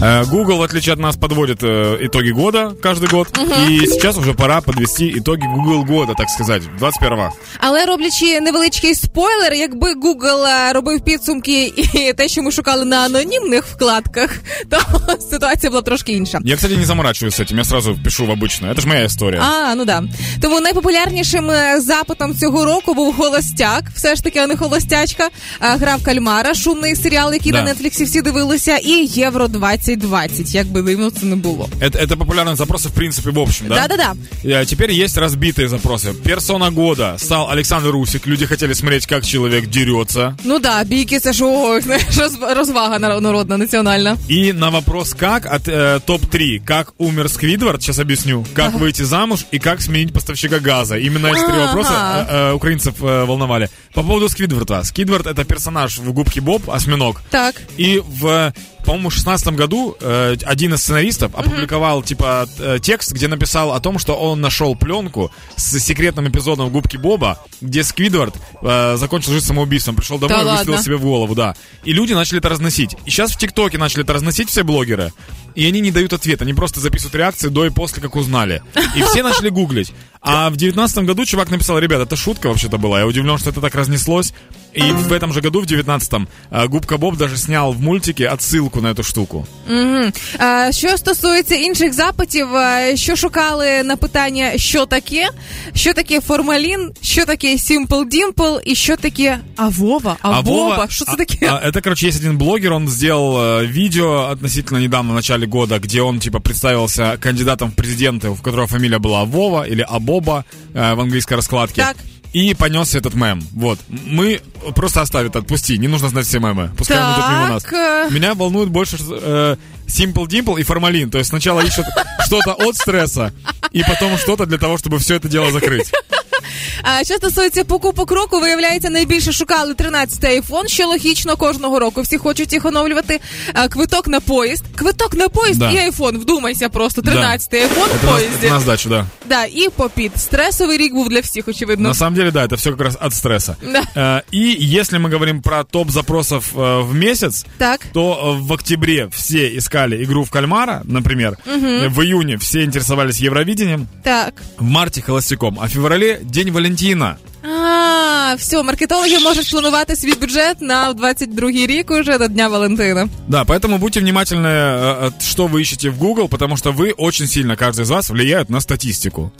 Э, Google, в отличие от нас, подводит э, итоги года каждый год. И сейчас уже пора подвести итоги Google года, так сказать, 21-го. Але роблячи невеличкий спойлер, якби Google е, робив підсумки і те, що ми шукали на анонімних вкладках, то ситуація була б трошки інша. Я, кстати, не заморачиваюсь с этим, я сразу пишу в обычную. Это же моя история. А, ну да. Тому найпопулярнішим е, запитом цього року був холостяк, все ж таки, а не холостячка. Е, Грав кальмара, шумний серіал, який Да. на Нетфліксі всі дивилися, і Євро 2020, як би дивно це не було. Это, это популярные запросы, в принципе, в общем, да? Да-да-да. Э, Теперь есть разбитые запросы. Персона года стал Александр Русик. Люди хотели смотреть, как человек дерется. Ну да, бійки це ж ого, знаєш, роз- розвага нар- народна, національна. И на вопрос как от э, топ-3. Как умер Сквидвард, сейчас объясню. Как выйти замуж и как сменить поставщика газа. Именно эти три Ага. вопроса э, э, украинцев э, волновали. По поводу Сквидварда. Сквидвард это персонаж в «Губке Боб», осьминог. Так. И в, по-моему, шестнадцатом году э, один из сценаристов опубликовал типа э, текст, где написал о том, что он нашел пленку с секретным эпизодом Губки Боба, где Сквидвард э, закончил жизнь самоубийством, пришел домой Да и выстрелил ладно? себе в голову, да. И люди начали это разносить. И сейчас в ТикТоке начали это разносить все блогеры, и они не дают ответ, они просто записывают реакции до и после, как узнали. И все начали гуглить. А в девятнадцатом году чувак написал, ребят, это шутка вообще-то была. Я удивлен, что это так разнеслось. И в этом же году, в девятнадцатом, э, Губка Боб даже снял в мультике отсылку на эту штуку. Угу. А, що стосується інших запитів, а, що шукали на питання, що таке, що таке формалін, що таке Simple Dimple і що таке Авова? Авова? Що це а- таке? а, это, короче, есть один блогер, он сделал э, видео относительно недавно, в начале года, где он, типа, представился кандидатом в президенты, у которого фамилия была Вова или Абоба э, в английской раскладке. Так. И понес этот мем. Вот. Мы просто оставит, отпусти. Не нужно знать все мемы. Пускай он идет мимо нас. Так. Меня волнует больше э, Simple Dimple и формалин. То есть сначала ищут что-то от стресса, и потом что-то для того, чтобы все это дело закрыть. А що стосується покупок року, виявляється, найбільше шукали 13-й айфон, що логічно кожного року. Всі хочуть їх оновлювати. А, квиток на поїзд. Квиток на поїзд Да. і айфон. Вдумайся просто. 13-й айфон в Это на, поїзді. это на сдачу, да. Да, і попіт. Стресовий рік був для всіх, очевидно. На самом деле, да, это все как раз от стресса. Да. Э, И если мы говорим про топ запросов э, в месяц, Так. то э, в октябре все искали игру в кальмара, например. Э, В июне все интересовались Евровидением. Так. В марте холостяком. А в феврале День Валентина. а, все, маркетологи можуть планувати свій бюджет на 22-й рік уже до Дня Валентина. Да, поэтому будьте внимательны, э, э, что вы ищете в Google, потому что вы очень сильно, каждый из вас, влияют на статистику.